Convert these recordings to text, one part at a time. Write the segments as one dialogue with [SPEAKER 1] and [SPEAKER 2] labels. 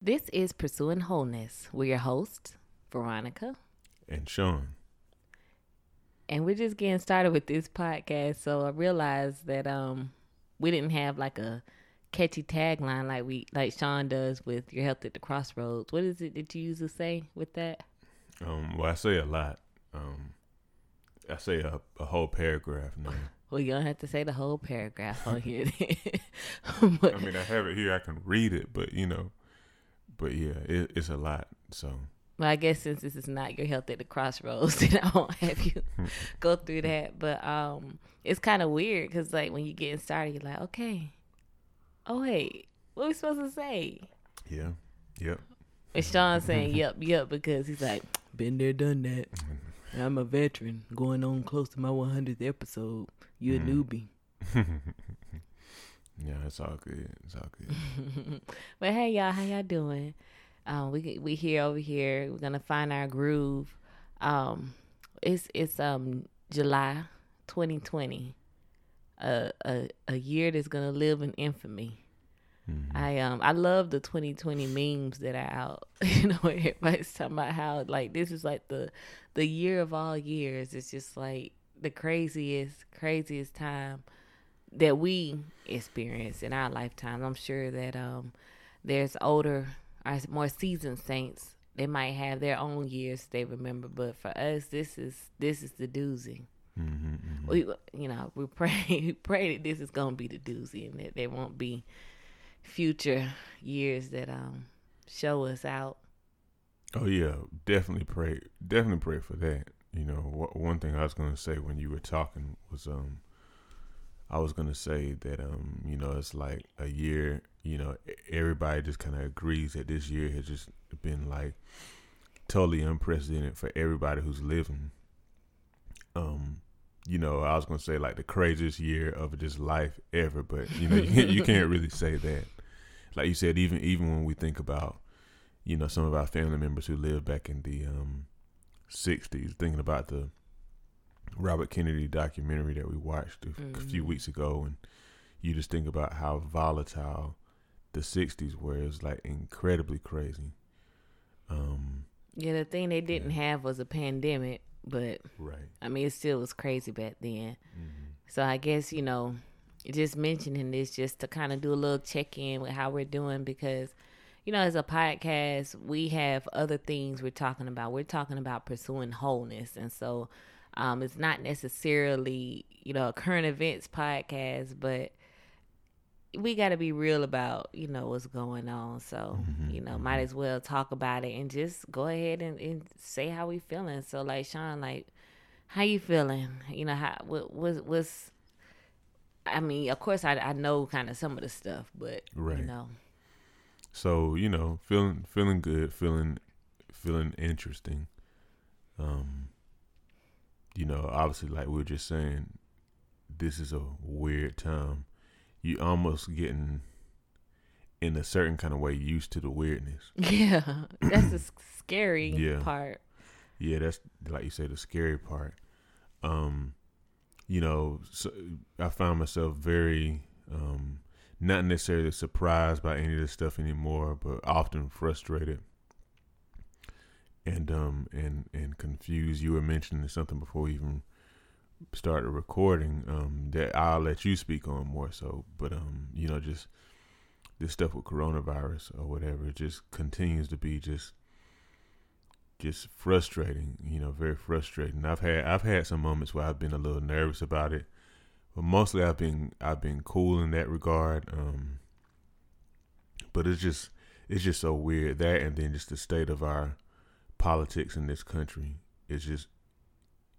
[SPEAKER 1] This is Pursuing Wholeness. We're your hosts, Veronica.
[SPEAKER 2] And Sean.
[SPEAKER 1] And we're just getting started with this podcast. So I realized that um we didn't have like a catchy tagline like we like Sean does with your health at the crossroads. What is it that you usually say with that?
[SPEAKER 2] Um, well I say a lot. Um I say a, a whole paragraph now.
[SPEAKER 1] Well, you don't have to say the whole paragraph on here.
[SPEAKER 2] but, I mean, I have it here. I can read it, but you know, but yeah, it, it's a lot. So.
[SPEAKER 1] Well, I guess since this is not your health at the crossroads, then I won't have you go through that. But um, it's kind of weird because like when you getting started, you're like, okay, oh wait, what are we supposed to say?
[SPEAKER 2] Yeah. Yep.
[SPEAKER 1] And Sean saying yep, yep because he's like, been there, done that. I'm a veteran, going on close to my 100th episode. You a mm. newbie.
[SPEAKER 2] yeah, it's all good. It's all good.
[SPEAKER 1] but hey, y'all, how y'all doing? Um, we we here over here. We're gonna find our groove. Um, it's it's um July 2020, a a a year that's gonna live in infamy. Mm-hmm. I um I love the 2020 memes that are out. you know, everybody's talking about how like this is like the the year of all years. It's just like the craziest, craziest time that we experience in our lifetime. I'm sure that um, there's older, or more seasoned saints. They might have their own years they remember, but for us, this is this is the doozy. Mm-hmm, mm-hmm. We, you know, we pray we pray that this is gonna be the doozy, and that there won't be future years that um show us out.
[SPEAKER 2] Oh yeah, definitely pray. Definitely pray for that. You know, one thing I was going to say when you were talking was, um, I was going to say that, um, you know, it's like a year, you know, everybody just kind of agrees that this year has just been like totally unprecedented for everybody who's living. Um, you know, I was going to say like the craziest year of just life ever, but you know, you can't, you can't really say that. Like you said, even, even when we think about, you know, some of our family members who lived back in the, um, 60s, thinking about the Robert Kennedy documentary that we watched a, mm-hmm. few mm-hmm. weeks ago, and you just think about how volatile the 60s were. It was like incredibly crazy. Um,
[SPEAKER 1] yeah, the thing they didn't yeah. have was a pandemic, but right. I mean, it still was crazy back then. Mm-hmm. So I guess you know, just mentioning this just to kind of do a little check in with how we're doing because you know, as a podcast, we have other things we're talking about. We're talking about pursuing wholeness. And so um, it's not necessarily, you know, a current events podcast, but we got to be real about, you know, what's going on. So, mm-hmm. you know, might mm-hmm. as well talk about it and just go ahead and, and say how we feeling. So, like, Sean, like, how you feeling? You know, how, what, what, what's, I mean, of course, I, I know kind of some of the stuff, but, right. you know.
[SPEAKER 2] So you know, feeling feeling good, feeling feeling interesting. Um, you know, obviously, like we were just saying, this is a weird time. You almost getting in a certain kind of way used to the weirdness.
[SPEAKER 1] Yeah, that's the scary yeah. part.
[SPEAKER 2] Yeah, that's like you say, the scary part. Um, you know, so I found myself very um not necessarily surprised by any of this stuff anymore, but often frustrated and um and and confused. You were mentioning something before we even started recording um that I'll let you speak on more so, but um you know just this stuff with coronavirus or whatever just continues to be just just frustrating, you know, very frustrating. I've had I've had some moments where I've been a little nervous about it but mostly I've been I've been cool in that regard. Um, but it's just it's just so weird that, and then just the state of our politics in this country is just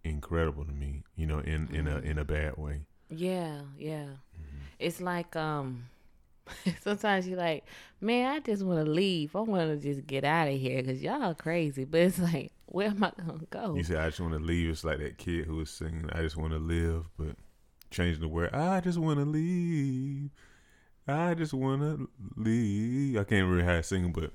[SPEAKER 2] incredible to me. You know, in in a in a bad way.
[SPEAKER 1] Yeah, yeah. Mm-hmm. It's like um. Sometimes you're like, man, I just want to leave. I want to just get out of here because y'all crazy. But it's like, where am I gonna go?
[SPEAKER 2] You said I just want to leave. It's like that kid who was singing, "I just want to live," but changing the word. I just want to leave. I just want to leave. I can't remember how to sing, but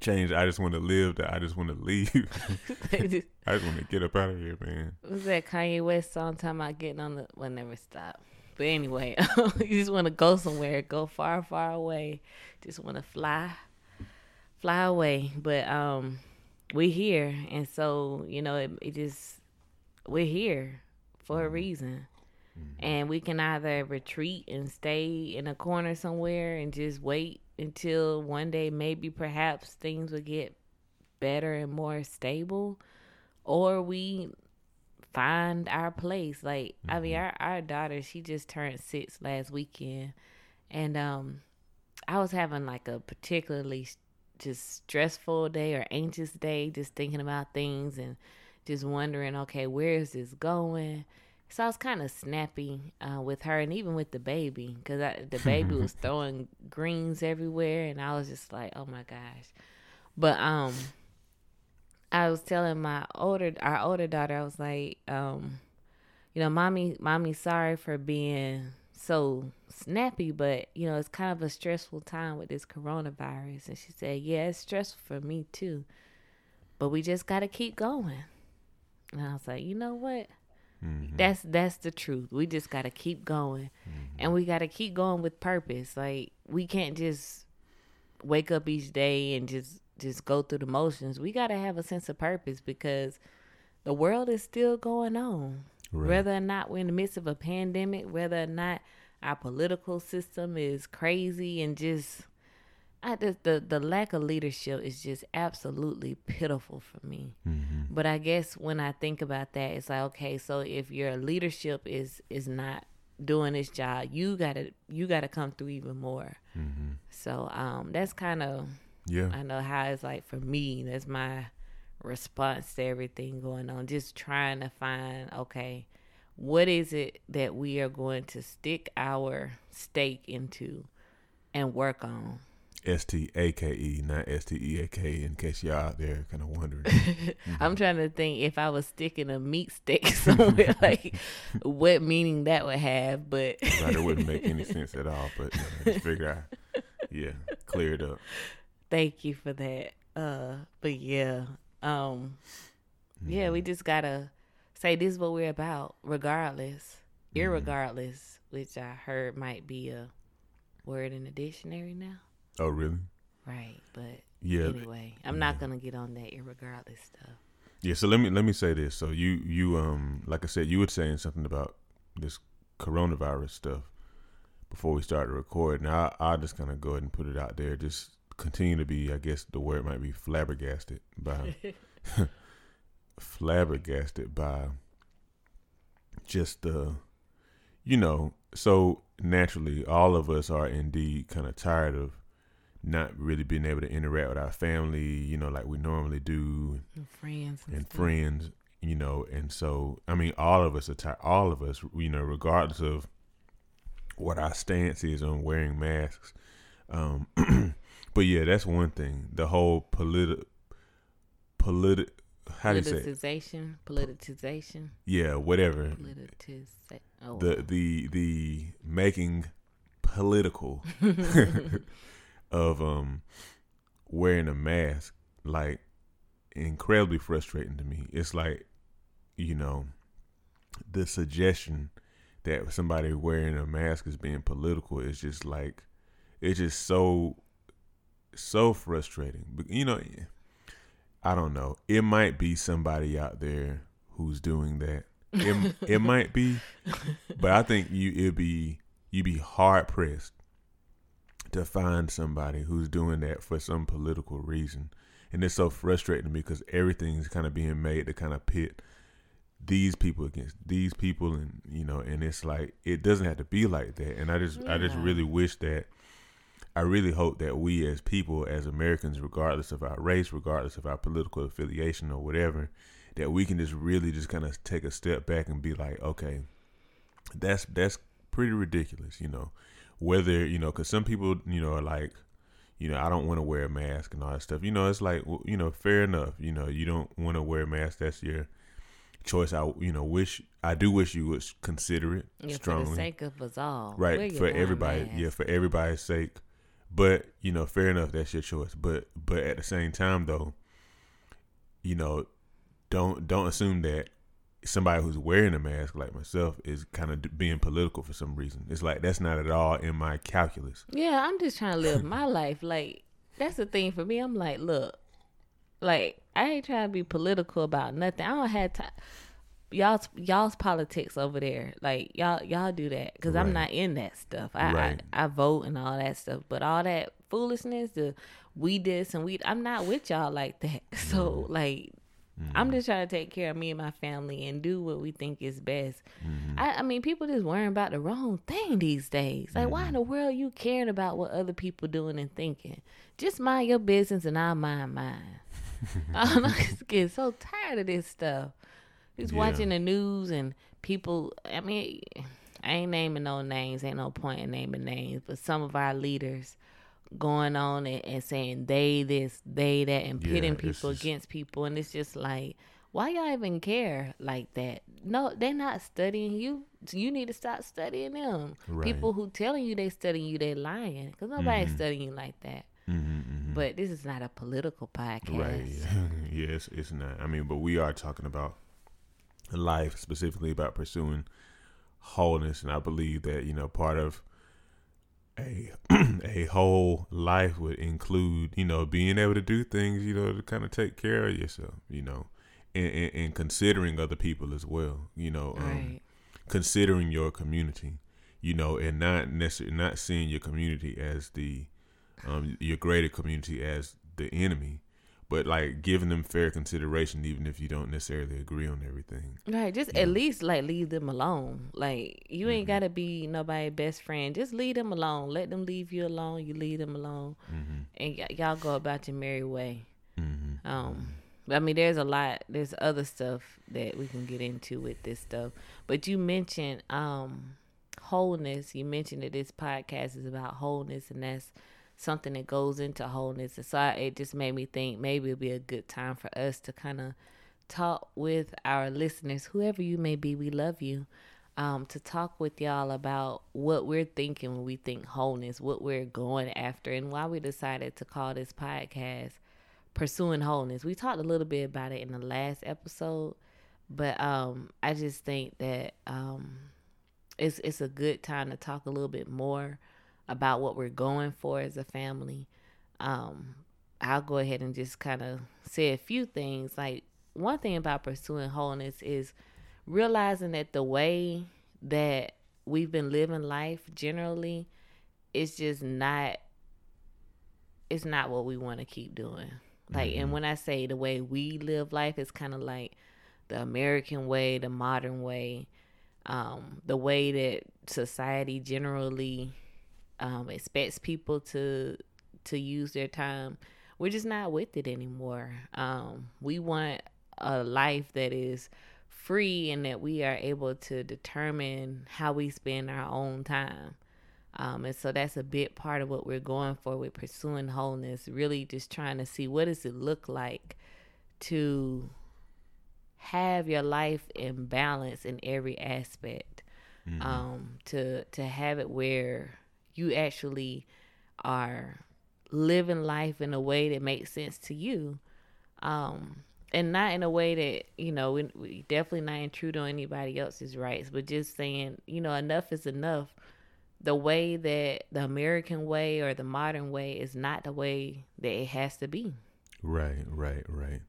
[SPEAKER 2] change. I just want to live. That I just want to leave. I just want to get up out of here, man.
[SPEAKER 1] Was that Kanye West song talking about getting on the? Well, never stop. But anyway, you just want to go somewhere, go far, far away. Just want to fly. fly away. But um, we're here, and so you know, it, it just we're here for a reason. And we can either retreat and stay in a corner somewhere and just wait until one day, maybe perhaps things will get better and more stable, or we find our place. Like, I mean, our, our daughter, she just turned six last weekend. And um, I was having like a particularly just stressful day or anxious day, just thinking about things and just wondering, okay, where is this going? So I was kind of snappy uh, with her and even with the baby because the baby was throwing greens everywhere, and I was just like, oh my gosh. But um, I was telling my older our older daughter, I was like, um, you know, mommy, mommy, sorry for being so snappy, but you know, it's kind of a stressful time with this coronavirus. And she said, yeah, it's stressful for me too, but we just got to keep going. And I was like, you know what?
[SPEAKER 2] Mm-hmm.
[SPEAKER 1] That's that's the truth. We just got to keep going, and we got to keep going with purpose. Like we can't just wake up each day and just just go through the motions. We got to have a sense of purpose because the world is still going on.
[SPEAKER 2] Right.
[SPEAKER 1] Whether or not we're in the midst of a pandemic, whether or not our political system is crazy and just I just the the lack of leadership is just absolutely pitiful for me.
[SPEAKER 2] Mm-hmm.
[SPEAKER 1] But I guess when I think about that, it's like okay, so if your leadership is is not doing its job, you gotta you gotta come through even more.
[SPEAKER 2] Mm-hmm.
[SPEAKER 1] So um, that's kind of
[SPEAKER 2] Yeah.
[SPEAKER 1] I know how it's like for me. That's my response to everything going on. Just trying to find okay, what is it that we are going to stick our stake into and work on.
[SPEAKER 2] S T A K E, not S T E A K. In case y'all out there kind of wondering.
[SPEAKER 1] I'm trying to think if I was sticking a meat stick somewhere, like what meaning that would have. But
[SPEAKER 2] Right, it wouldn't make any sense at all. But you know, I just figure I, yeah, clear it up.
[SPEAKER 1] thank you for that. Uh, but yeah, um, yeah, we just gotta say this is what we're about, regardless, irregardless, which I heard might be a word in the dictionary now.
[SPEAKER 2] Oh, really?
[SPEAKER 1] Right, but
[SPEAKER 2] Yeah.
[SPEAKER 1] anyway, I'm not gonna get on that irregardless stuff.
[SPEAKER 2] Yeah, so let me let me say this. So you you um like I said, you were saying something about this coronavirus stuff before we started recording. Now I, I'll just kind of go ahead and put it out there. Just continue to be, I guess the word might be flabbergasted by flabbergasted by just the you know, so naturally all of us are indeed kind of tired of not really being able to interact with our family, you know, like we normally do
[SPEAKER 1] And friends and,
[SPEAKER 2] and friends, you know, and so I mean, all of us are tired. All of us, you know, regardless of what our stance is on wearing masks. Um, but yeah, that's one thing. The whole politi politi how do you say?
[SPEAKER 1] Politicization, politicization,
[SPEAKER 2] Yeah, whatever.
[SPEAKER 1] politicization. Oh,
[SPEAKER 2] The the the making political of um wearing a mask like incredibly frustrating to me. It's like, you know, the suggestion that somebody wearing a mask is being political is just like it's just so so frustrating. But you know, I don't know. It might be somebody out there who's doing that. It, it might be, but I think you it'd be you'd be hard pressed to find somebody who's doing that for some political reason. And it's so frustrating to me because everything's kind of being made to kind of pit these people against these people and you know and it's like it doesn't have to be like that. And i just i just really wish that i really hope that we as people as americans regardless of our race regardless of our political affiliation or whatever that we can just really just kind of take a step back and be like okay that's that's pretty ridiculous you know whether you know because some people you know are like you know i don't want to wear a mask and all that stuff. You know it's like you know fair enough you know you don't want to wear a mask. That's your choice. I you know wish i do wish you would consider it
[SPEAKER 1] yeah, for
[SPEAKER 2] strongly.
[SPEAKER 1] the sake of us all,
[SPEAKER 2] right for everybody
[SPEAKER 1] mask.
[SPEAKER 2] yeah for everybody's sake. But you know fair enough that's your choice. But but at the same time though you know don't don't assume that somebody who's wearing a mask like myself is kind of being political for some reason it's like that's not at all in my calculus
[SPEAKER 1] Yeah, I'm just trying to live my life. Like that's the thing for me. I'm like, look, like I ain't trying to be political about nothing. I don't have time. Y'all's y'all's politics over there, like y'all y'all do that because I'm not in that stuff. I,
[SPEAKER 2] Right.
[SPEAKER 1] I I vote and all that stuff, but all that foolishness, the we this and we, I'm not with y'all like that. So like, I'm just trying to take care of me and my family and do what we think is best. Mm-hmm. I, I mean, people just worrying about the wrong thing these days. Like, why in the mm-hmm. world you caring about what other people doing and thinking? Just mind your business and I'll mind mine. Oh, I'm just getting so tired of this stuff. Just
[SPEAKER 2] Yeah.
[SPEAKER 1] watching the news and people. I mean, I ain't naming no names. Ain't no point in naming names. But some of our leaders going on and, and saying they this, they that, and
[SPEAKER 2] Yeah,
[SPEAKER 1] pitting
[SPEAKER 2] it's
[SPEAKER 1] people against people, and it's just like, why y'all even care like that? No, they're not studying you. You need to stop studying them.
[SPEAKER 2] Right.
[SPEAKER 1] People who telling you they studying you, they lying because nobody's
[SPEAKER 2] Mhm.
[SPEAKER 1] studying you like that.
[SPEAKER 2] Mm-hmm, mm-hmm.
[SPEAKER 1] But this is not a political podcast.
[SPEAKER 2] Right. Yeah. yes, it's not. I mean, but we are talking about life, specifically about pursuing wholeness, and I believe that you know part of a a whole life would include you know being able to do things you know to kind of take care of yourself, you know, and, and, and considering other people as well, you know, um,
[SPEAKER 1] Right.
[SPEAKER 2] considering your community, you know, and not necessarily not seeing your community as the um, your greater community as the enemy, but like giving them fair consideration, even if you don't necessarily agree on everything.
[SPEAKER 1] Right, just
[SPEAKER 2] Yeah.
[SPEAKER 1] at least like leave them alone. Like you ain't
[SPEAKER 2] Mhm.
[SPEAKER 1] gotta be nobody's best friend. Just leave them alone. Let them leave you alone. You leave them alone,
[SPEAKER 2] Mm-hmm.
[SPEAKER 1] and y- y'all go about your merry way.
[SPEAKER 2] Mm-hmm.
[SPEAKER 1] Um, I mean, there's a lot. There's other stuff that we can get into with this stuff. But you mentioned um wholeness. You mentioned that this podcast is about wholeness, and that's something that goes into wholeness. And so I, it just made me think maybe it'd be a good time for us to kind of talk with our listeners, whoever you may be. We love you. Um, to talk with y'all about what we're thinking when we think wholeness, what we're going after, and why we decided to call this podcast pursuing wholeness. We talked a little bit about it in the last episode, but um I just think that um it's it's a good time to talk a little bit more about what we're going for as a family. Um I'll go ahead and just kind of say a few things. Like one thing about pursuing wholeness is realizing that the way that we've been living life generally is just not it's not what we want to keep doing. Like, and
[SPEAKER 2] Mhm.
[SPEAKER 1] when I say the way we live life, it's kind of like the American way, the modern way, um, the way that society generally um, expects people to to use their time. We're just not with it anymore. Um, we want a life that is free and that we are able to determine how we spend our own time. Um, and so that's a big part of what we're going for with pursuing wholeness. Really, just trying to see what does it look like to have your life in balance in every aspect.
[SPEAKER 2] Mm-hmm.
[SPEAKER 1] Um, to to have it where you actually are living life in a way that makes sense to you. Um, and not in a way that you know we, we definitely not intrude on anybody else's rights, but just saying you know enough is enough the way that the American way or the modern way is not the way that it has to be.
[SPEAKER 2] Right, right, right,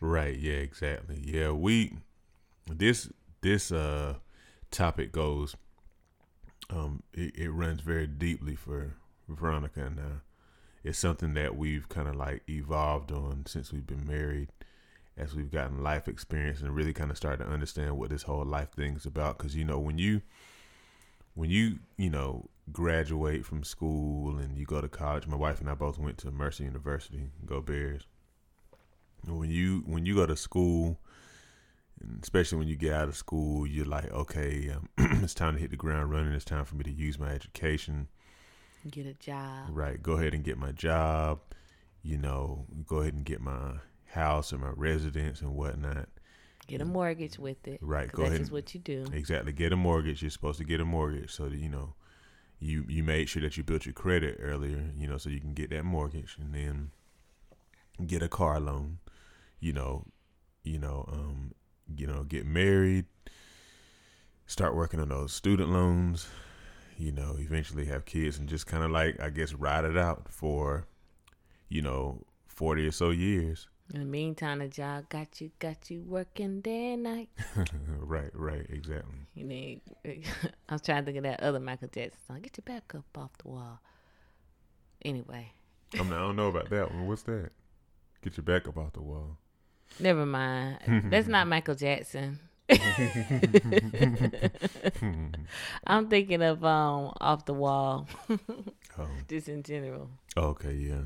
[SPEAKER 2] right. Yeah, exactly. Yeah, we this this uh topic goes um it, it runs very deeply for Veronica and I. It's something that we've kind of like evolved on since we've been married, as we've gotten life experience and really kind of started to understand what this whole life thing is about. Because you know when you when you you know graduate from school and you go to college, my wife and I both went to Mercer University. Go Bears! When you when you go to school, and especially when you get out of school, you're like, okay, um, it's time to hit the ground running. It's time for me to use my education.
[SPEAKER 1] Get a job.
[SPEAKER 2] Right. Go ahead and get my job. You know, go ahead and get my house and my residence and whatnot.
[SPEAKER 1] Get a mortgage with it.
[SPEAKER 2] Right. Go
[SPEAKER 1] that's
[SPEAKER 2] ahead.
[SPEAKER 1] just
[SPEAKER 2] and-
[SPEAKER 1] what you do.
[SPEAKER 2] Exactly. Get a mortgage. You're supposed to get a mortgage so that you know you you made sure that you built your credit earlier. You know, so you can get that mortgage and then get a car loan. You know, you know, um, you know, get married. Start working on those student loans. You know, eventually have kids and just kind of like I guess ride it out for you know, forty or so years.
[SPEAKER 1] In the meantime, the job got you got you working day and night.
[SPEAKER 2] right, right, exactly.
[SPEAKER 1] You need. I was trying to think of that other Michael Jackson song. Get your back up off the wall. Anyway,
[SPEAKER 2] I, mean, I don't know about that one. What's that? Get your back up off the wall.
[SPEAKER 1] Never mind. That's not Michael Jackson. I'm thinking of um off the wall,
[SPEAKER 2] Oh,
[SPEAKER 1] just in general.
[SPEAKER 2] okay, yeah.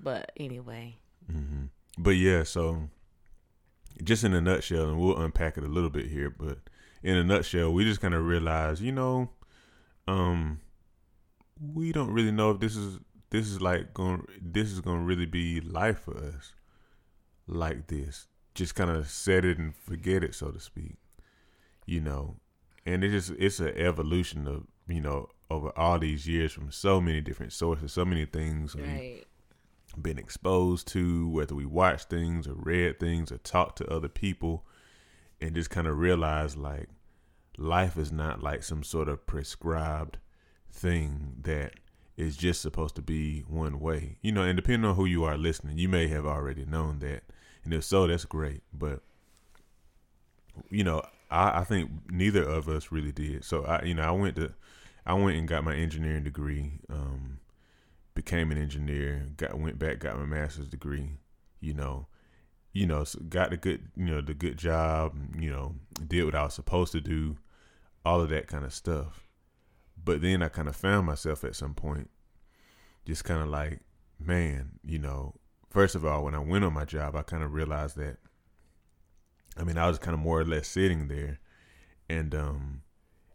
[SPEAKER 1] But anyway,
[SPEAKER 2] hmm But yeah, so just in a nutshell, and we'll unpack it a little bit here, but in a nutshell, we just kind of realized, you know, um, we don't really know if this is this is like going this is going to really be life for us like this. Just kind of set it and forget it, so to speak. You know, and it just it's an evolution of you know over all these years from so many different sources, so many things
[SPEAKER 1] right.
[SPEAKER 2] been exposed to, whether we watch things or read things or talk to other people, and just kind of realize like life is not like some sort of prescribed thing that is just supposed to be one way. You know, and depending on who you are listening, you may have already known that. And if so, that's great. But you know, I, I think neither of us really did. So I you know, I went to I went and got my engineering degree. Um became an engineer, got went back, got my master's degree, you know, you know, got the good, you know, the good job, you know, did what I was supposed to do, all of that kind of stuff. But then I kind of found myself at some point, just kind of like, man, you know, first of all, when I went on my job, I kind of realized that, I mean, I was kind of more or less sitting there, and um,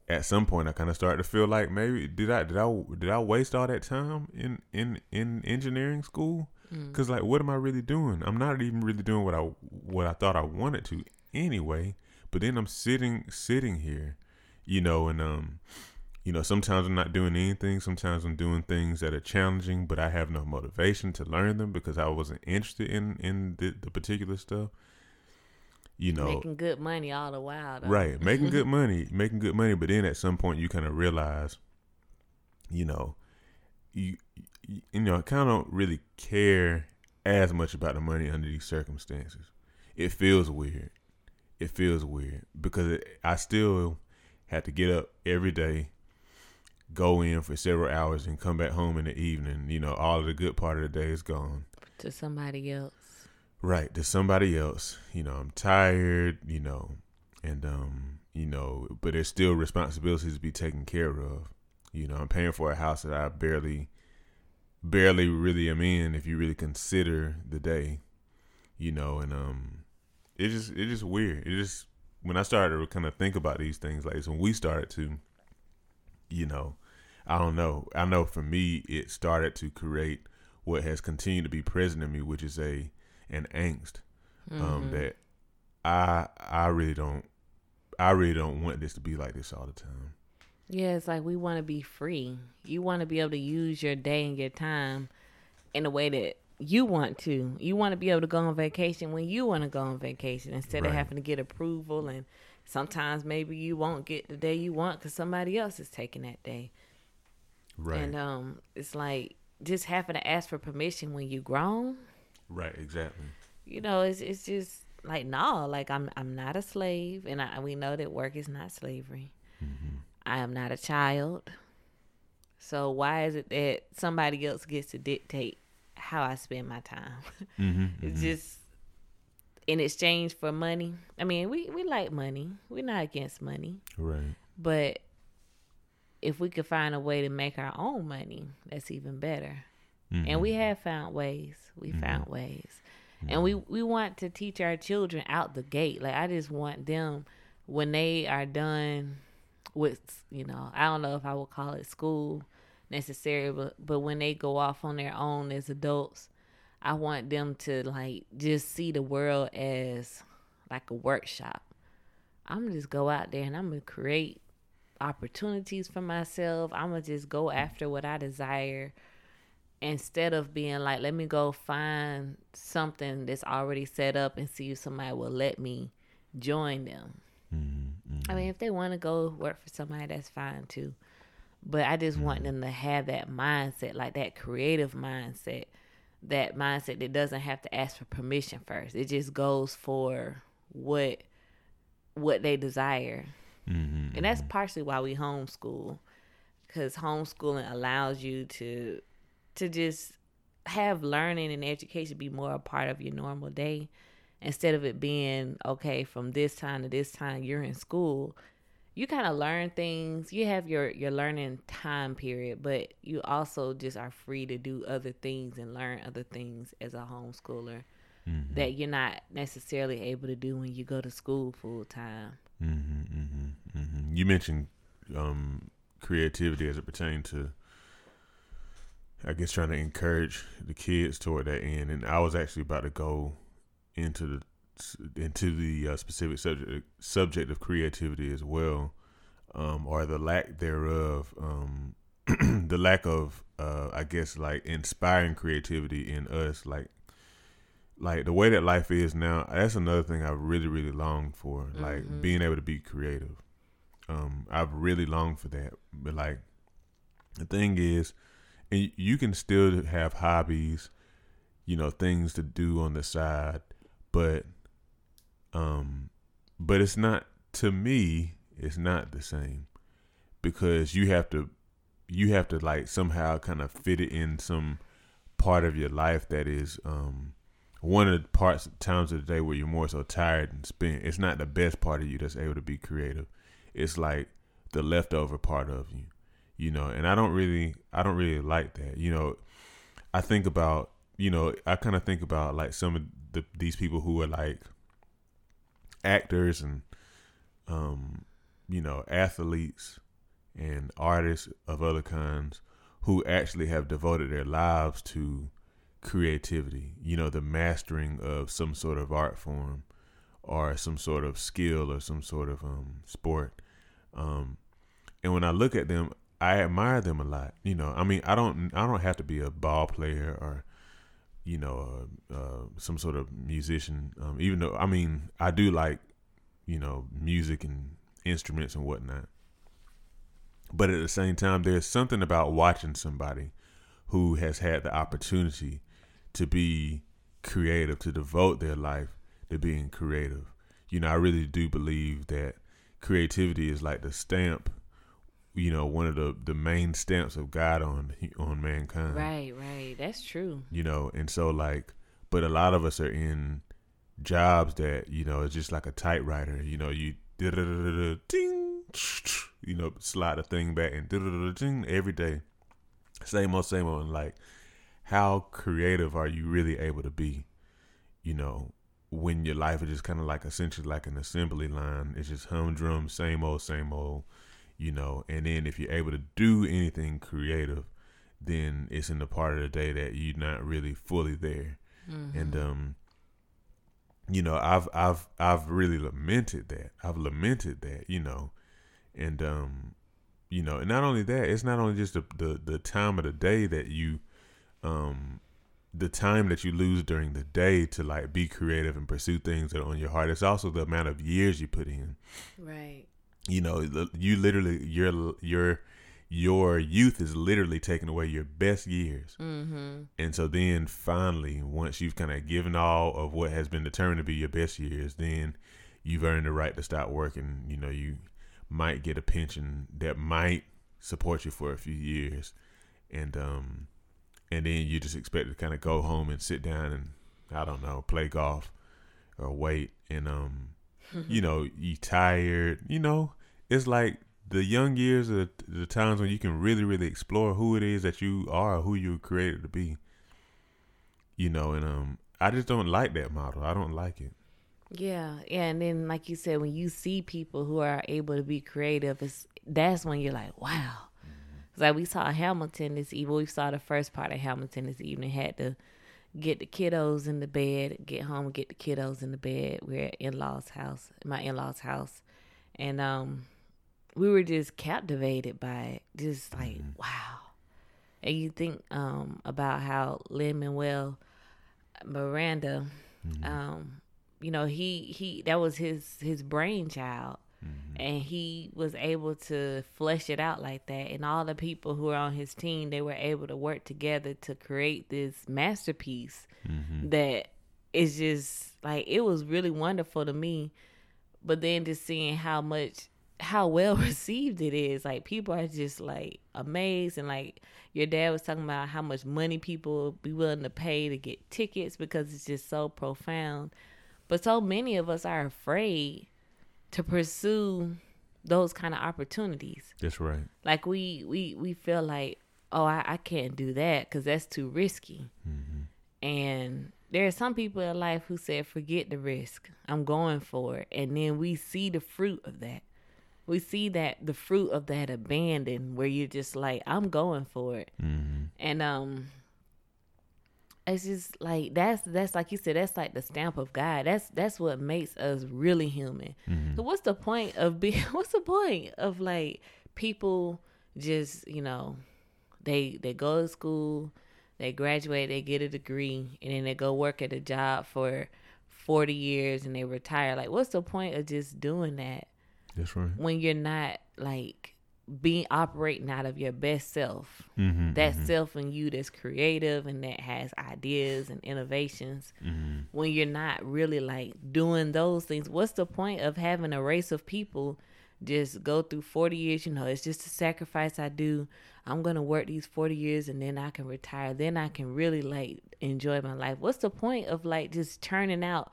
[SPEAKER 2] at some point I kind of started to feel like maybe did I did I did I waste all that time in in in engineering school?
[SPEAKER 1] Mm.
[SPEAKER 2] Cause like, what am I really doing? I'm not even really doing what I what I thought I wanted to anyway. But then I'm sitting sitting here, you know, and um, you know, sometimes I'm not doing anything. Sometimes I'm doing things that are challenging, but I have no motivation to learn them because I wasn't interested in in the, the particular stuff. You know,
[SPEAKER 1] Making good money all the while. Though.
[SPEAKER 2] Right, making good money, making good money, but then at some point you kind of realize, you know, you you, you know, I kind of don't really care as much about the money under these circumstances. It feels weird. It feels weird because it, I still had to get up every day, go in for several hours, and come back home in the evening. You know, all of the good part of the day is gone.
[SPEAKER 1] To somebody else.
[SPEAKER 2] Right, to somebody else. You know, I'm tired, you know, and um, you know, but there's still responsibilities to be taken care of. You know, I'm paying for a house that I barely barely really am in if you really consider the day. You know, and um it just it just weird. It just when I started to kind of think about these things, like it's when we started to, you know, I don't know. I know for me it started to create what has continued to be present in me, which is a an angst um,
[SPEAKER 1] Mhm.
[SPEAKER 2] that I I really don't I really don't want this to be like this all the time.
[SPEAKER 1] Yeah, it's like we want to be free. You want to be able to use your day and your time in a way that you want to. You want to be able to go on vacation when you want to go on vacation instead of having to get approval. And sometimes maybe you won't get the day you want because somebody else is taking that day.
[SPEAKER 2] Right.
[SPEAKER 1] And um, it's like just having to ask for permission when you grown.
[SPEAKER 2] right. Exactly.
[SPEAKER 1] You know, it's it's just like no, like I'm I'm not a slave, and I, we know that work is not slavery.
[SPEAKER 2] Mm-hmm.
[SPEAKER 1] I am not a child. So why is it that somebody else gets to dictate how I spend my time?
[SPEAKER 2] Mm-hmm.
[SPEAKER 1] it's just in exchange for money. I mean, we we like money. We're not against money,
[SPEAKER 2] right.
[SPEAKER 1] but if we could find a way to make our own money, that's even better.
[SPEAKER 2] Mm-hmm.
[SPEAKER 1] And we have found ways. We found ways. And we we want to teach our children out the gate. Like I just want them when they are done with, you know, I don't know if I would call it school necessarily, but but when they go off on their own as adults, I want them to like just see the world as like a workshop. I'm gonna just go out there and I'm gonna create opportunities for myself. I'm gonna just go mm-hmm. after what I desire instead of being like, let me go find something that's already set up and see if somebody will let me join them.
[SPEAKER 2] Mm-hmm. mm-hmm.
[SPEAKER 1] I mean, if they want to go work for somebody, that's fine too. But I just want mm-hmm. them to have that mindset, like that creative mindset that mindset that doesn't have to ask for permission first. It just goes for what what they desire.
[SPEAKER 2] Mm-hmm,
[SPEAKER 1] And that's partially why we homeschool cuz homeschooling allows you to to just have learning and education be more a part of your normal day. Instead of it being okay from this time to this time you're in school you kind of learn things. You have your your learning time period but you also just are free to do other things and learn other things as a homeschooler
[SPEAKER 2] mm-hmm,
[SPEAKER 1] that you're not necessarily able to do when you go to school full time.
[SPEAKER 2] Mm-hmm, mm-hmm. You mentioned um, creativity as it pertains to, I guess, trying to encourage the kids toward that end. And I was actually about to go into the into the uh, specific subject subject of creativity as well, um, or the lack thereof. Um, the lack of, uh, I guess, like inspiring creativity in us, like like the way that life is now that's another thing i really really longed for like
[SPEAKER 1] Mhm.
[SPEAKER 2] being able to be creative um i've really longed for that but like the thing is and you can still have hobbies you know things to do on the side but um but it's not to me it's not the same because you have to you have to like somehow kind of fit it in some part of your life that is um one of the parts times of the day where you're more so tired and spent. It's not the best part of you that's able to be creative it's like the leftover part of you you know and i don't really i don't really like that you know. I think about you know i kind of think about like some of the these people who are like actors and um you know athletes and artists of other kinds who actually have devoted their lives to creativity, you know, the mastering of some sort of art form or some sort of skill or some sort of um, sport. Um, and when I look at them, I admire them a lot. You know, I mean, I don't, I don't have to be a ball player or, you know, uh, uh, some sort of musician. Um, even though, I mean, I do like, you know, music and instruments and whatnot. But at the same time, there's something about watching somebody who has had the opportunity to be creative, to devote their life to being creative. You know, I really do believe that creativity is like the stamp, you know, one of the, the main stamps of God on on mankind.
[SPEAKER 1] right right that's true
[SPEAKER 2] You know, and so like, but a lot of us are in jobs that you know it's just like a typewriter. You know, you ding, you know, slide the thing back and ding every day, same old, same old. And like, how creative are you really able to be? You know, when your life is just kind of like essentially like an assembly line. It's just humdrum, same old, same old. You know, and then if you're able to do anything creative, then it's in the part of the day that you're not really fully there. And um, you know, I've I've I've really lamented that. I've lamented that, you know, and um, you know, and not only that, it's not only just the the, the time of the day that you um the time that you lose during the day to like be creative and pursue things that are on your heart. It's also the amount of years you put in.
[SPEAKER 1] right
[SPEAKER 2] You know, you literally your your your youth is literally taking away your best years.
[SPEAKER 1] mm-hmm
[SPEAKER 2] And so then finally, once you've kind of given all of what has been determined to be your best years, then you've earned the right to stop working. You know, you might get a pension that might support you for a few years. And um and then you just expect to kind of go home and sit down and I don't know, play golf or wait and um you know, you tired, you know, it's like the young years are the times when you can really, really explore who it is that you are, who you were created to be. You know, and um, I just don't like that model. I don't like it.
[SPEAKER 1] Yeah, yeah, and then like you said, when you see people who are able to be creative, it's that's when you're like, wow. Like we saw Hamilton this evening. We saw the first part of Hamilton this evening. Had to get the kiddos in the bed, get home, get the kiddos in the bed. We're at in laws' house, my in laws' house, and um, we were just captivated by it. Just like wow. And you think um about how Lin Manuel Miranda, um, you know, he he that was his his brainchild
[SPEAKER 2] Mm-hmm.
[SPEAKER 1] and he was able to flesh it out like that. And all the people who were on his team they were able to work together to create this masterpiece
[SPEAKER 2] Mm-hmm.
[SPEAKER 1] that is just like it was really wonderful to me. But then just seeing how much how well received it is. Like people are just like amazed. And like your dad was talking about how much money people be willing to pay to get tickets because it's just so profound. But so many of us are afraid to pursue those kind of opportunities
[SPEAKER 2] That's right.
[SPEAKER 1] like we we we feel like oh i, I can't do that because that's too risky
[SPEAKER 2] Mm-hmm.
[SPEAKER 1] and there are some people in life who said forget the risk i'm going for it and then we see the fruit of that we see that the fruit of that abandon where you're just like i'm going for it
[SPEAKER 2] Mm-hmm.
[SPEAKER 1] and um it's just like that's that's like you said that's like the stamp of god that's that's what makes us really human
[SPEAKER 2] Mm-hmm.
[SPEAKER 1] so what's the point of being what's the point of like people just you know they they go to school they graduate they get a degree and then they go work at a job for 40 years and they retire like what's the point of just doing that
[SPEAKER 2] That's right.
[SPEAKER 1] when you're not like being operating out of your best self.
[SPEAKER 2] Mm-hmm.
[SPEAKER 1] that self in you that's creative and that has ideas and innovations.
[SPEAKER 2] Mm-hmm.
[SPEAKER 1] when you're not really like doing those things what's the point of having a race of people just go through 40 years? You know it's just a sacrifice i do. I'm gonna work these 40 years and then i can retire. Then i can really like enjoy my life. What's the point of like just turning out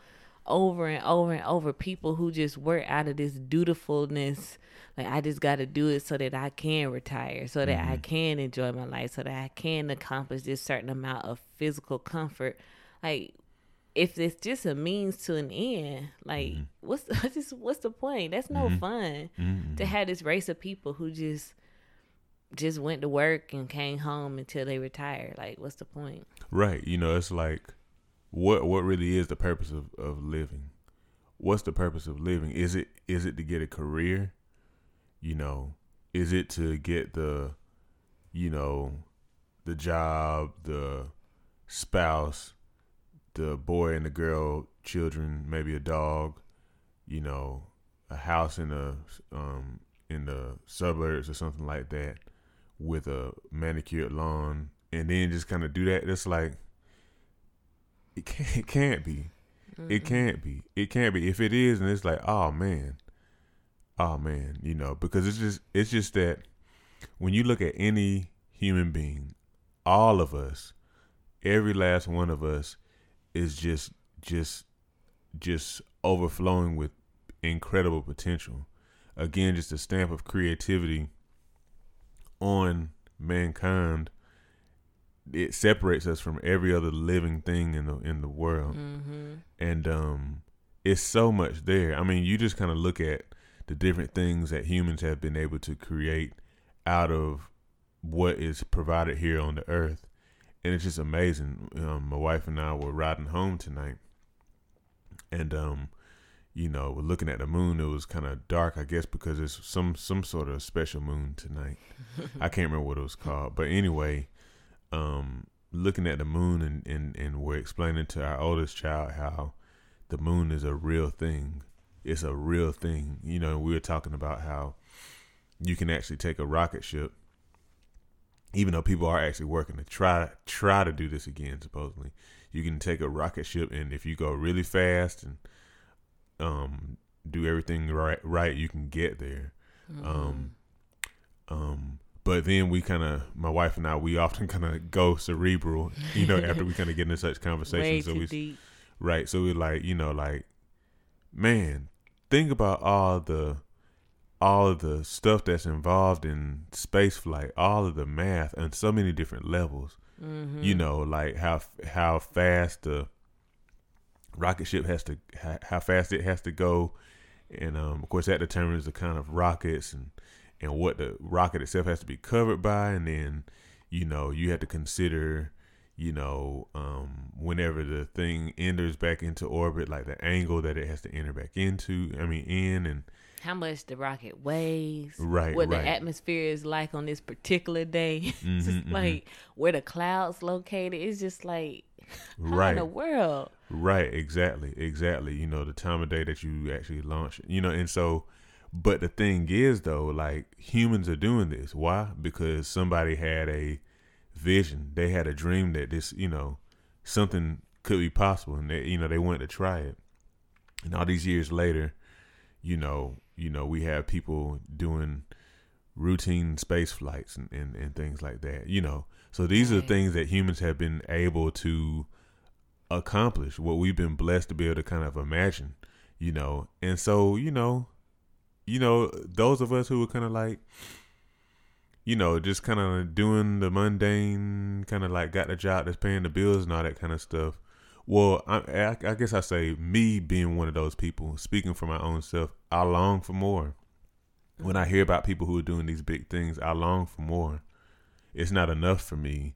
[SPEAKER 1] over and over and over people who just work out of this dutifulness like i just got to do it so that i can retire so that i mm-hmm. can enjoy my life so that i can accomplish this certain amount of physical comfort. Like if it's just a means to an end like mm-hmm. what's just what's the point? That's no mm-hmm. fun
[SPEAKER 2] Mm-hmm.
[SPEAKER 1] to have this race of people who just just went to work and came home until they retired like what's the point?
[SPEAKER 2] Right. You know, it's like what what really is the purpose of, of living? What's the purpose of living? Is it is it to get a career? You know, is it to get the you know, the job, the spouse, the boy and the girl, children, maybe a dog, you know, a house in the um in the suburbs or something like that with a manicured lawn and then just kind of do that it's like it can't, it can't be. It can't be. It can't be. If it is and it's like oh man. Oh man you know because it's just it's just that when you look at any human being all of us every last one of us is just just just overflowing with incredible potential. Again just a stamp of creativity on mankind it separates us from every other living thing in the in the world.
[SPEAKER 1] Mm-hmm.
[SPEAKER 2] and um it's so much there. I mean you just kind of look at the different things that humans have been able to create out of what is provided here on the earth. And it's just amazing. Um, my wife and i were riding home tonight. And um you know we're looking at the moon. It was kind of dark i guess because it's some some sort of special moon tonight. I can't remember what it was called. But anyway um looking at the moon and, and and we're explaining to our oldest child how the moon is a real thing. It's a real thing. You know we were talking about how you can actually take a rocket ship even though people are actually working to try try to do this again supposedly. You can take a rocket ship and if you go really fast and um do everything right right you can get there. Um um but then we kind of my wife and I we often kind of go cerebral you know after we kind of get into such conversations. So we
[SPEAKER 1] deep.
[SPEAKER 2] Right so we're like you know like man think about all the all of the stuff that's involved in space flight all of the math and so many different levels.
[SPEAKER 1] Mm-hmm.
[SPEAKER 2] you know like how how fast the rocket ship has to how, how fast it has to go. And um, of course that determines the kind of rockets and and what the rocket itself has to be covered by and then you know you have to consider you know um, whenever the thing enters back into orbit like the angle that it has to enter back into i mean in and
[SPEAKER 1] how much the rocket weighs,
[SPEAKER 2] Right,
[SPEAKER 1] what
[SPEAKER 2] right.
[SPEAKER 1] the atmosphere is like on this particular day. it's just
[SPEAKER 2] Mhm, mhm.
[SPEAKER 1] like where the clouds located. It's just like
[SPEAKER 2] right
[SPEAKER 1] in the world.
[SPEAKER 2] Right, exactly, exactly. You know, the time of day that you actually launch, you know, and so But the thing is, though, like humans are doing this. Why? Because somebody had a vision. They had a dream that this, you know, something could be possible, and they, you know, they wanted to try it. And all these years later, you know, you know, we have people doing routine space flights and, and, and things like that. You know, so these right. are things that humans have been able to accomplish. What we've been blessed to be able to kind of imagine. You know, and so you know, you know, those of us who were kind of like, you know, just kind of doing the mundane, kind of like got the job that's paying the bills and all that kind of stuff. Well, I, I, guess I say me being one of those people, speaking for my own self, I long for more. When I hear about people who are doing these big things, I long for more. It's not enough for me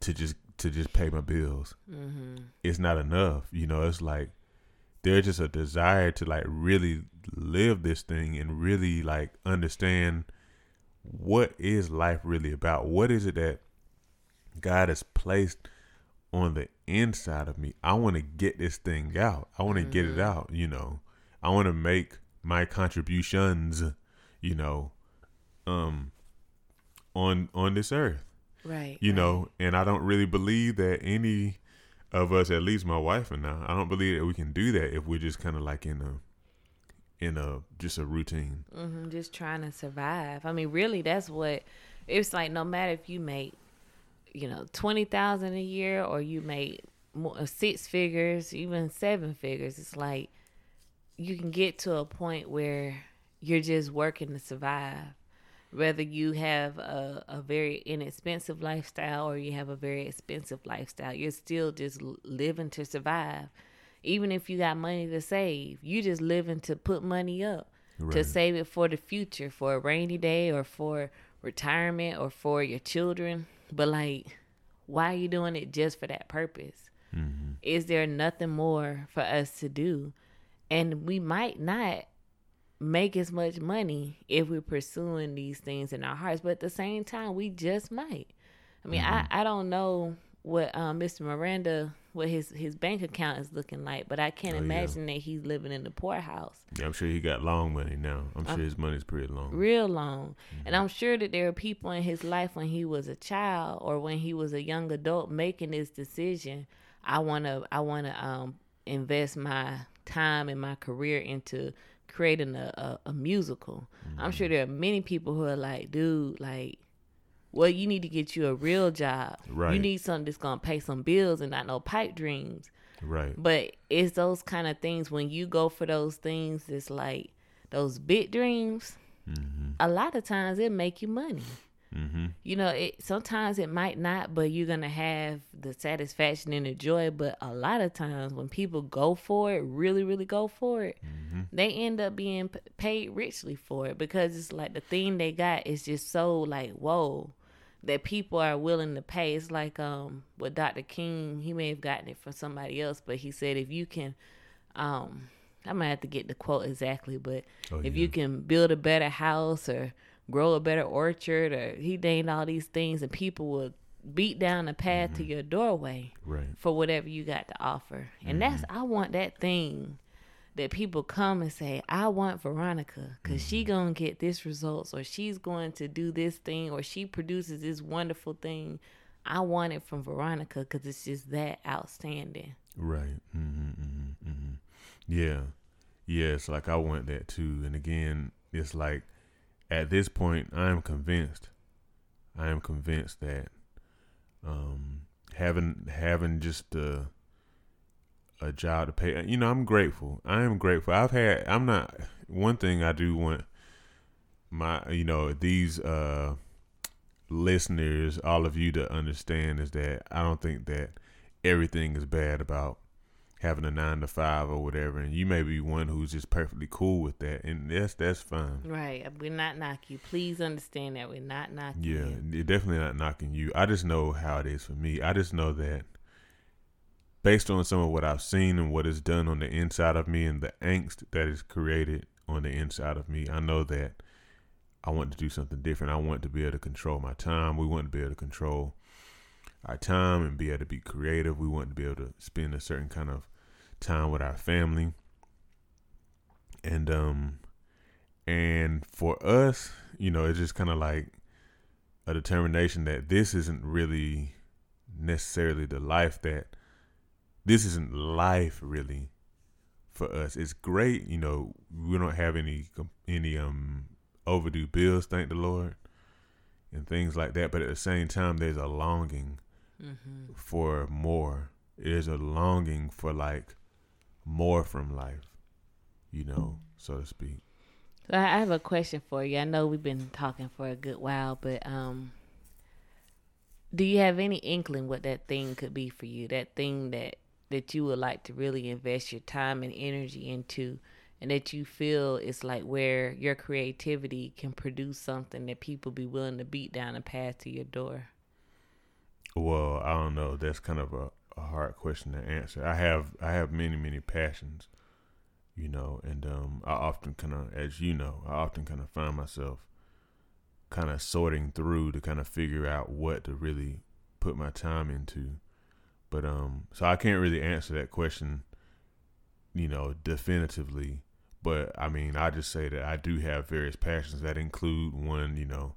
[SPEAKER 2] to just to just pay my bills. Mm-hmm. It's not enough. You know, it's like there's just a desire to like really live this thing and really like understand what is life really about. What is it that God has placed on the inside of me. I want to get this thing out. I want to mm-hmm. get it mm-hmm. out, you know. I want to make my contributions, you know, um on on this earth.
[SPEAKER 1] Right.
[SPEAKER 2] You
[SPEAKER 1] right.
[SPEAKER 2] know, and I don't really believe that any of us, at least my wife and I, I don't believe that we can do that if we're just kind of like in a in a just a routine.
[SPEAKER 1] Mm-hmm, just trying to survive. I mean, really, that's what it's like. No matter if you make you know twenty thousand a year or you make more, uh, six figures, even seven figures, it's like you can get to a point where you're just working to survive. Whether you have a, a very inexpensive lifestyle or you have a very expensive lifestyle, you're still just living to survive. Even if you got money to save, you just living to put money up right. to save it for the future, for a rainy day or for retirement or for your children but like, why are you doing it just for that purpose? Mm-hmm. Is there nothing more for us to do? And we might not make as much money if we're pursuing these things in our hearts, but at the same time, we just might. I mean, mm-hmm. I, I don't know what um, Mr. Miranda what his his bank account is looking like, but I can't oh, imagine yeah. that he's living in the poorhouse.
[SPEAKER 2] Yeah, I'm sure he got long money now. I'm sure his money's pretty long,
[SPEAKER 1] real long. Mm-hmm. And I'm sure that there are people in his life when he was a child or when he was a young adult making this decision. I wanna I wanna um invest my time and my career into creating a, a, a musical. Mm-hmm. I'm sure there are many people who are like, dude, like well, you need to get you a real job. Right. You need something that's gonna pay some bills and not no pipe dreams.
[SPEAKER 2] Right.
[SPEAKER 1] But it's those kind of things when you go for those things. It's like those big dreams. Mm-hmm. A lot of times it make you money. Mm-hmm. You know, it sometimes it might not, but you're gonna have the satisfaction and the joy. But a lot of times when people go for it, really, really go for it, mm-hmm. they end up being paid richly for it because it's like the thing they got is just so like whoa that people are willing to pay. It's like um with Dr. King, he may have gotten it from somebody else, but he said if you can um I might have to get the quote exactly, but oh, if yeah. you can build a better house or grow a better orchard or he named all these things and people will beat down the path mm-hmm. to your doorway
[SPEAKER 2] right.
[SPEAKER 1] for whatever you got to offer. And mm-hmm. that's I want that thing that people come and say, I want Veronica because mm-hmm. she going to get this results or she's going to do this thing or she produces this wonderful thing. I want it from Veronica because it's just that outstanding.
[SPEAKER 2] Right. Mm-hmm, mm-hmm, mm-hmm. yeah. Yeah. It's like I want that too. And again, it's like at this point, I am convinced. I am convinced that um, having having just the a job to pay. You know, I'm grateful. I am grateful. I've had. I'm not. One thing I do want my, you know, these uh listeners, all of you to understand is that I don't think that everything is bad about having a nine to five or whatever, and you may be one who's just perfectly cool with that, and that's that's fine.
[SPEAKER 1] Right, uh, we're not knocking you. Please understand that we're not knocking. You.
[SPEAKER 2] Yeah,
[SPEAKER 1] you.
[SPEAKER 2] definitely not knocking you. I just know how it is for me. I just know that based on some of what I've seen and what is done on the inside of me and the angst that is created on the inside of me, I know that I want to do something different. I want to be able to control my time. We want to be able to control our time and be able to be creative. We want to be able to spend a certain kind of time with our family. And um and for us, you know, it's just kind of like a determination that this isn't really necessarily the life that this isn't life really for us. It's great, you know, we don't have any any um overdue bills, thank the Lord, and things like that. But at the same time, there's a longing mm-hmm. for more. There's a longing for like more from life, you know, so to speak.
[SPEAKER 1] So I have a question for you. I know we've been talking for a good while, but um, do you have any inkling what that thing could be for you? That thing that that you would like to really invest your time and energy into, and that you feel is like where your creativity can produce something that people be willing to beat down and pass to your door.
[SPEAKER 2] Well, I don't know. That's kind of a, a hard question to answer. I have I have many many passions you know, and um, I often kind of, as you know, I often kind of find myself kind of sorting through to kind of figure out what to really put my time into. But um, so I can't really answer that question, you know, definitively. But I mean, I just say that I do have various passions that include one, you know,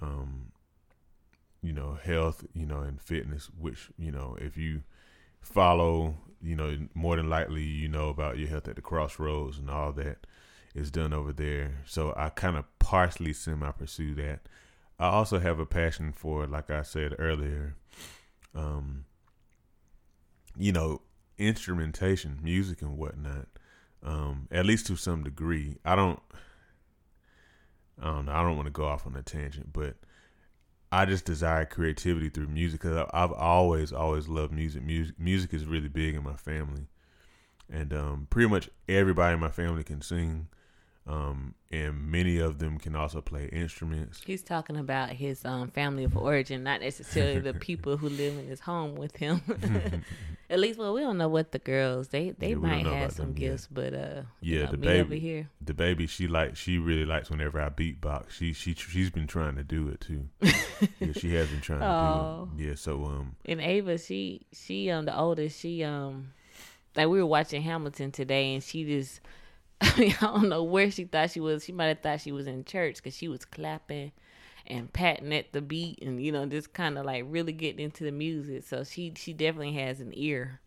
[SPEAKER 2] um, you know, health, you know, and fitness. Which you know, if you follow you know, more than likely you know about your health at the crossroads and all that is done over there. So I kind of partially semi pursue that. I also have a passion for, like I said earlier, um, you know, instrumentation, music and whatnot. Um, at least to some degree. I don't I don't know, I don't want to go off on a tangent, but I just desire creativity through music because I've always, always loved music. Music, music is really big in my family, and um, pretty much everybody in my family can sing. Um, and many of them can also play instruments.
[SPEAKER 1] He's talking about his um, family of origin, not necessarily the people who live in his home with him. At least, well, we don't know what the girls they they yeah, might have some gifts, yet. but uh,
[SPEAKER 2] yeah, you know, the baby here, the baby, she like she really likes whenever I beatbox. She she she's been trying to do it too. yeah, she has been trying oh. to do it. Yeah, so um,
[SPEAKER 1] and Ava, she she um the oldest, she um like we were watching Hamilton today, and she just I mean, I don't know where she thought she was. She might have thought she was in church because she was clapping and patting at the beat and you know just kind of like really getting into the music. So she she definitely has an ear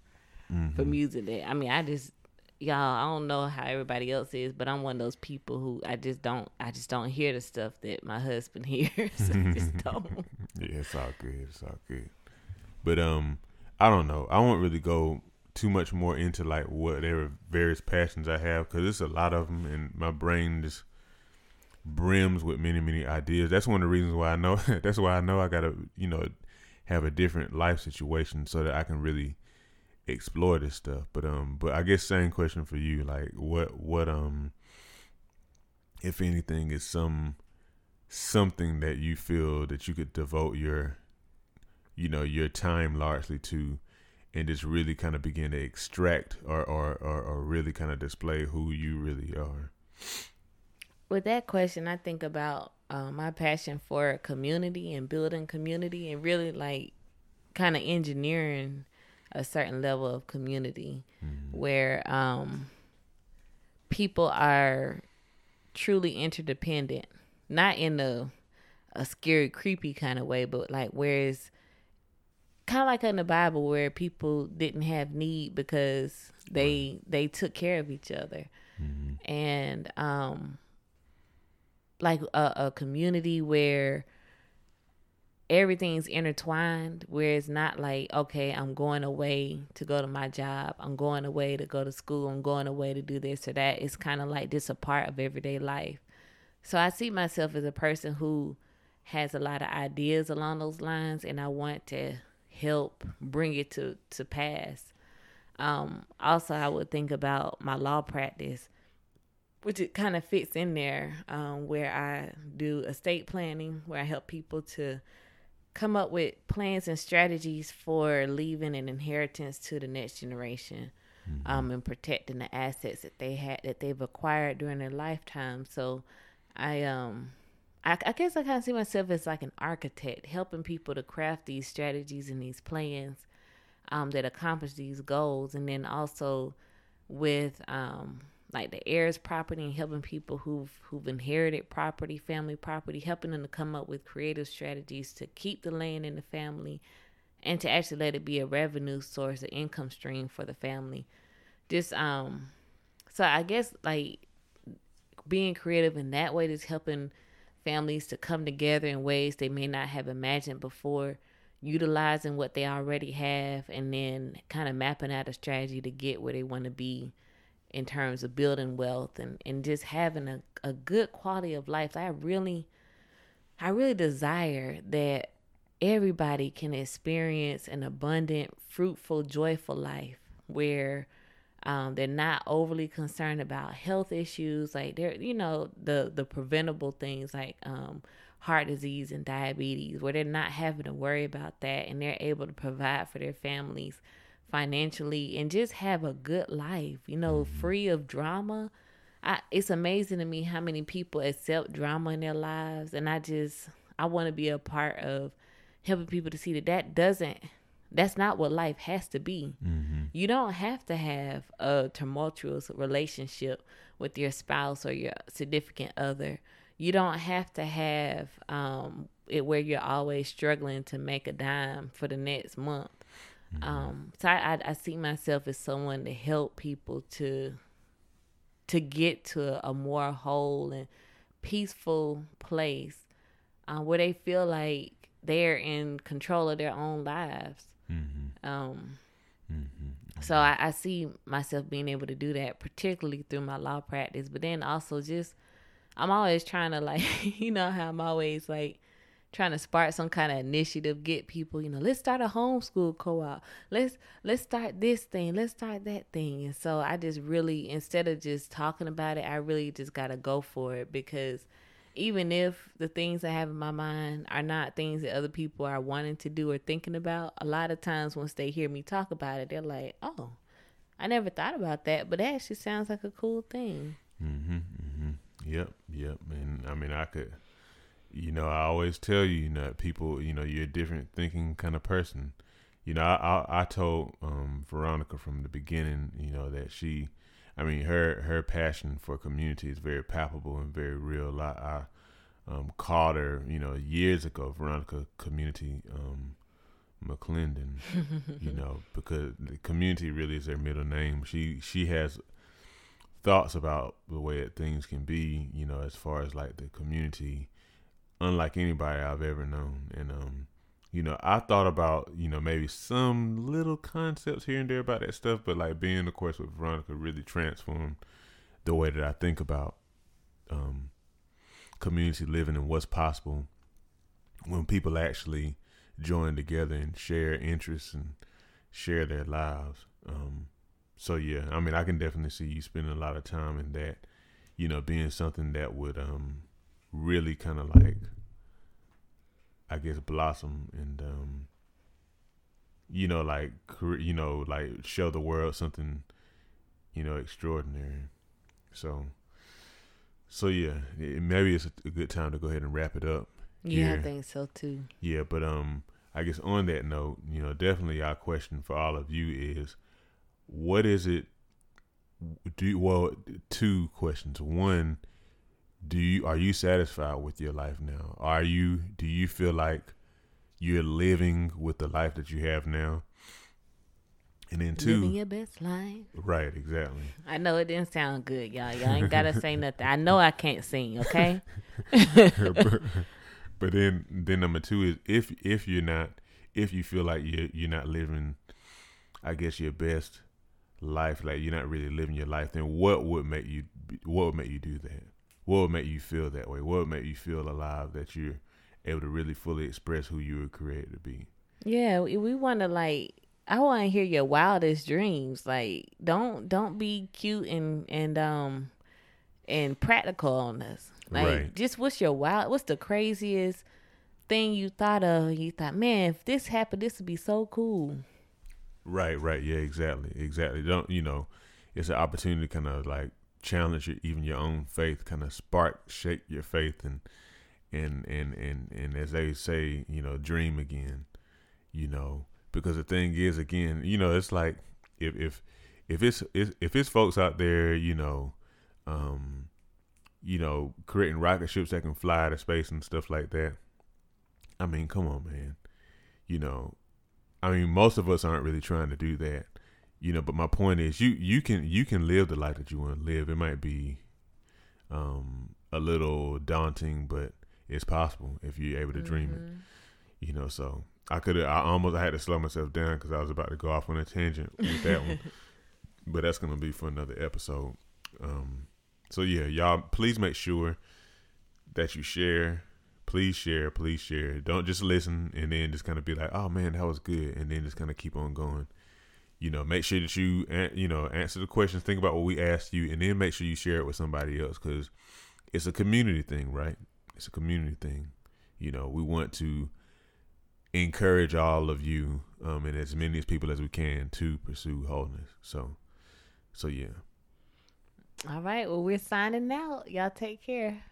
[SPEAKER 1] mm-hmm. for music. That I mean, I just y'all I don't know how everybody else is, but I'm one of those people who I just don't I just don't hear the stuff that my husband hears. I just don't.
[SPEAKER 2] yeah, it's all good. It's all good. But um, I don't know. I won't really go too much more into like whatever various passions I have because it's a lot of them, and my brain just brims with many many ideas. That's one of the reasons why I know. that's why I know I gotta you know have a different life situation so that I can really explore this stuff. But um, but I guess same question for you. Like what what um, if anything, is some something that you feel that you could devote your you know your time largely to and just really kind of begin to extract or, or, or, or really kind of display who you really are?
[SPEAKER 1] With that question, I think about uh, my passion for community and building community and really like kind of engineering a certain level of community mm-hmm. where um, people are truly interdependent, not in a a scary, creepy kind of way, but like whereas of like in the Bible where people didn't have need because they they took care of each other, mm-hmm. and um, like a, a community where everything's intertwined where it's not like okay i'm going away to go to my job. I'm going away to go to school. I'm going away to do this or that. It's kind of like this a part of everyday life. So i see myself as a person who has a lot of ideas along those lines and i want to help bring it to to pass. Um, also, I would think about my law practice, which it kind of fits in there, um, where I do estate planning, where I help people to come up with plans and strategies for leaving an inheritance to the next generation, mm-hmm. um, and protecting the assets that they had that they've acquired during their lifetime. So, I um I, I guess I kind of see myself as like an architect, helping people to craft these strategies and these plans um, that accomplish these goals, and then also with um, like the heirs property and helping people who've who've inherited property, family property, helping them to come up with creative strategies to keep the land in the family and to actually let it be a revenue source, an income stream for the family. Just um so I guess like being creative in that way is helping families to come together in ways they may not have imagined before, utilizing what they already have and then kind of mapping out a strategy to get where they want to be in terms of building wealth and, and just having a, a good quality of life. I really I really desire that everybody can experience an abundant, fruitful, joyful life where um, they're not overly concerned about health issues, like they're you know the the preventable things like um, heart disease and diabetes, where they're not having to worry about that, and they're able to provide for their families financially and just have a good life, you know, mm-hmm. free of drama. I, it's amazing to me how many people accept drama in their lives, and I just I want to be a part of helping people to see that that doesn't that's not what life has to be. Mm-hmm. You don't have to have a tumultuous relationship with your spouse or your significant other. You don't have to have um, it where you're always struggling to make a dime for the next month. Mm-hmm. Um, so I, I, I see myself as someone to help people to to get to a more whole and peaceful place uh, where they feel like they're in control of their own lives. Mm-hmm. Um, mm-hmm. So I, I, see myself being able to do that, particularly through my law practice, but then also just I'm always trying to like, you know how I'm always like trying to spark some kind of initiative, get people, you know, let's start a homeschool co-op. Let's let's start this thing. Let's start that thing. And so I just really instead of just talking about it, I really just got to go for it because even if the things I have in my mind are not things that other people are wanting to do or thinking about, a lot of times once they hear me talk about it, they're like, "Oh, I never thought about that, but that actually sounds like a cool thing."
[SPEAKER 2] Mm-hmm, mm-hmm. Yep. Yep. And I mean, I could you know, I always tell you, you know, people, you know, you're a different thinking kind of person. You know, I I, I told um, Veronica from the beginning, you know, that she, I mean, her her passion for community is very palpable and very real. I, I um, called her, you know, years ago, Veronica Community um, McClendon, you know, because the community really is her middle name. She she has thoughts about the way that things can be, you know, as far as like the community unlike anybody I've ever known. And um, you know, I thought about, you know, maybe some little concepts here and there about that stuff, but like being of course with Veronica really transformed the way that I think about um community living and what's possible when people actually join together and share interests and share their lives. Um, so yeah, I mean, I can definitely see you spending a lot of time in that, you know, being something that would um, really kind of like I guess blossom and um you know like you know like show the world something you know extraordinary. So so yeah, it, maybe it's a, a, good time to go ahead and wrap it up.
[SPEAKER 1] Yeah, here. I think so too.
[SPEAKER 2] Yeah, but um I guess on that note, you know, definitely our question for all of you is what is it do well two questions. One, do you are you satisfied with your life now? Are you do you feel like you're living with the life that you have now? And then two,
[SPEAKER 1] living your best life.
[SPEAKER 2] Right, exactly.
[SPEAKER 1] I know it didn't sound good, y'all. Y'all ain't gotta say nothing. I know I can't sing, okay?
[SPEAKER 2] but, but then, then number two is if if you're not, if you feel like you're you're not living, I guess your best life, like you're not really living your life, then what would make you what would make you do that? What would make you feel that way? What would make you feel alive that you're able to really fully express who you were created to be?
[SPEAKER 1] Yeah, we, we want to like. I want to hear your wildest dreams. Like, don't don't be cute and and um and practical on us. Like, right. just what's your wild? What's the craziest thing you thought of? You thought, man, if this happened, this would be so cool.
[SPEAKER 2] Right, right, yeah, exactly, exactly. Don't you know? It's an opportunity to kind of like challenge your, even your own faith, kind of spark, shake your faith, and and and and and as they say, you know, dream again. You know, because the thing is, again, you know, it's like if if if it's if it's folks out there, you know, um, you know, creating rocket ships that can fly to space and stuff like that. I mean, come on, man. You know, I mean, most of us aren't really trying to do that. You know, but my point is, you you can you can live the life that you want to live. It might be um, a little daunting, but it's possible if you're able to mm-hmm. dream it. Mm-hmm. You know, so I could I almost I had to slow myself down because I was about to go off on a tangent with that one. But that's gonna be for another episode. Um, so yeah, y'all please make sure that you share. Please share, please share. Don't just listen and then just kind of be like, "Oh man, that was good," and then just kind of keep on going. You know, make sure that you you know answer the questions, think about what we asked you, and then make sure you share it with somebody else because it's a community thing, right? It's a community thing. You know, we want to encourage all of you um, and as many as people as we can to pursue wholeness. So, so yeah.
[SPEAKER 1] All right. Well, we're signing out. Y'all take care.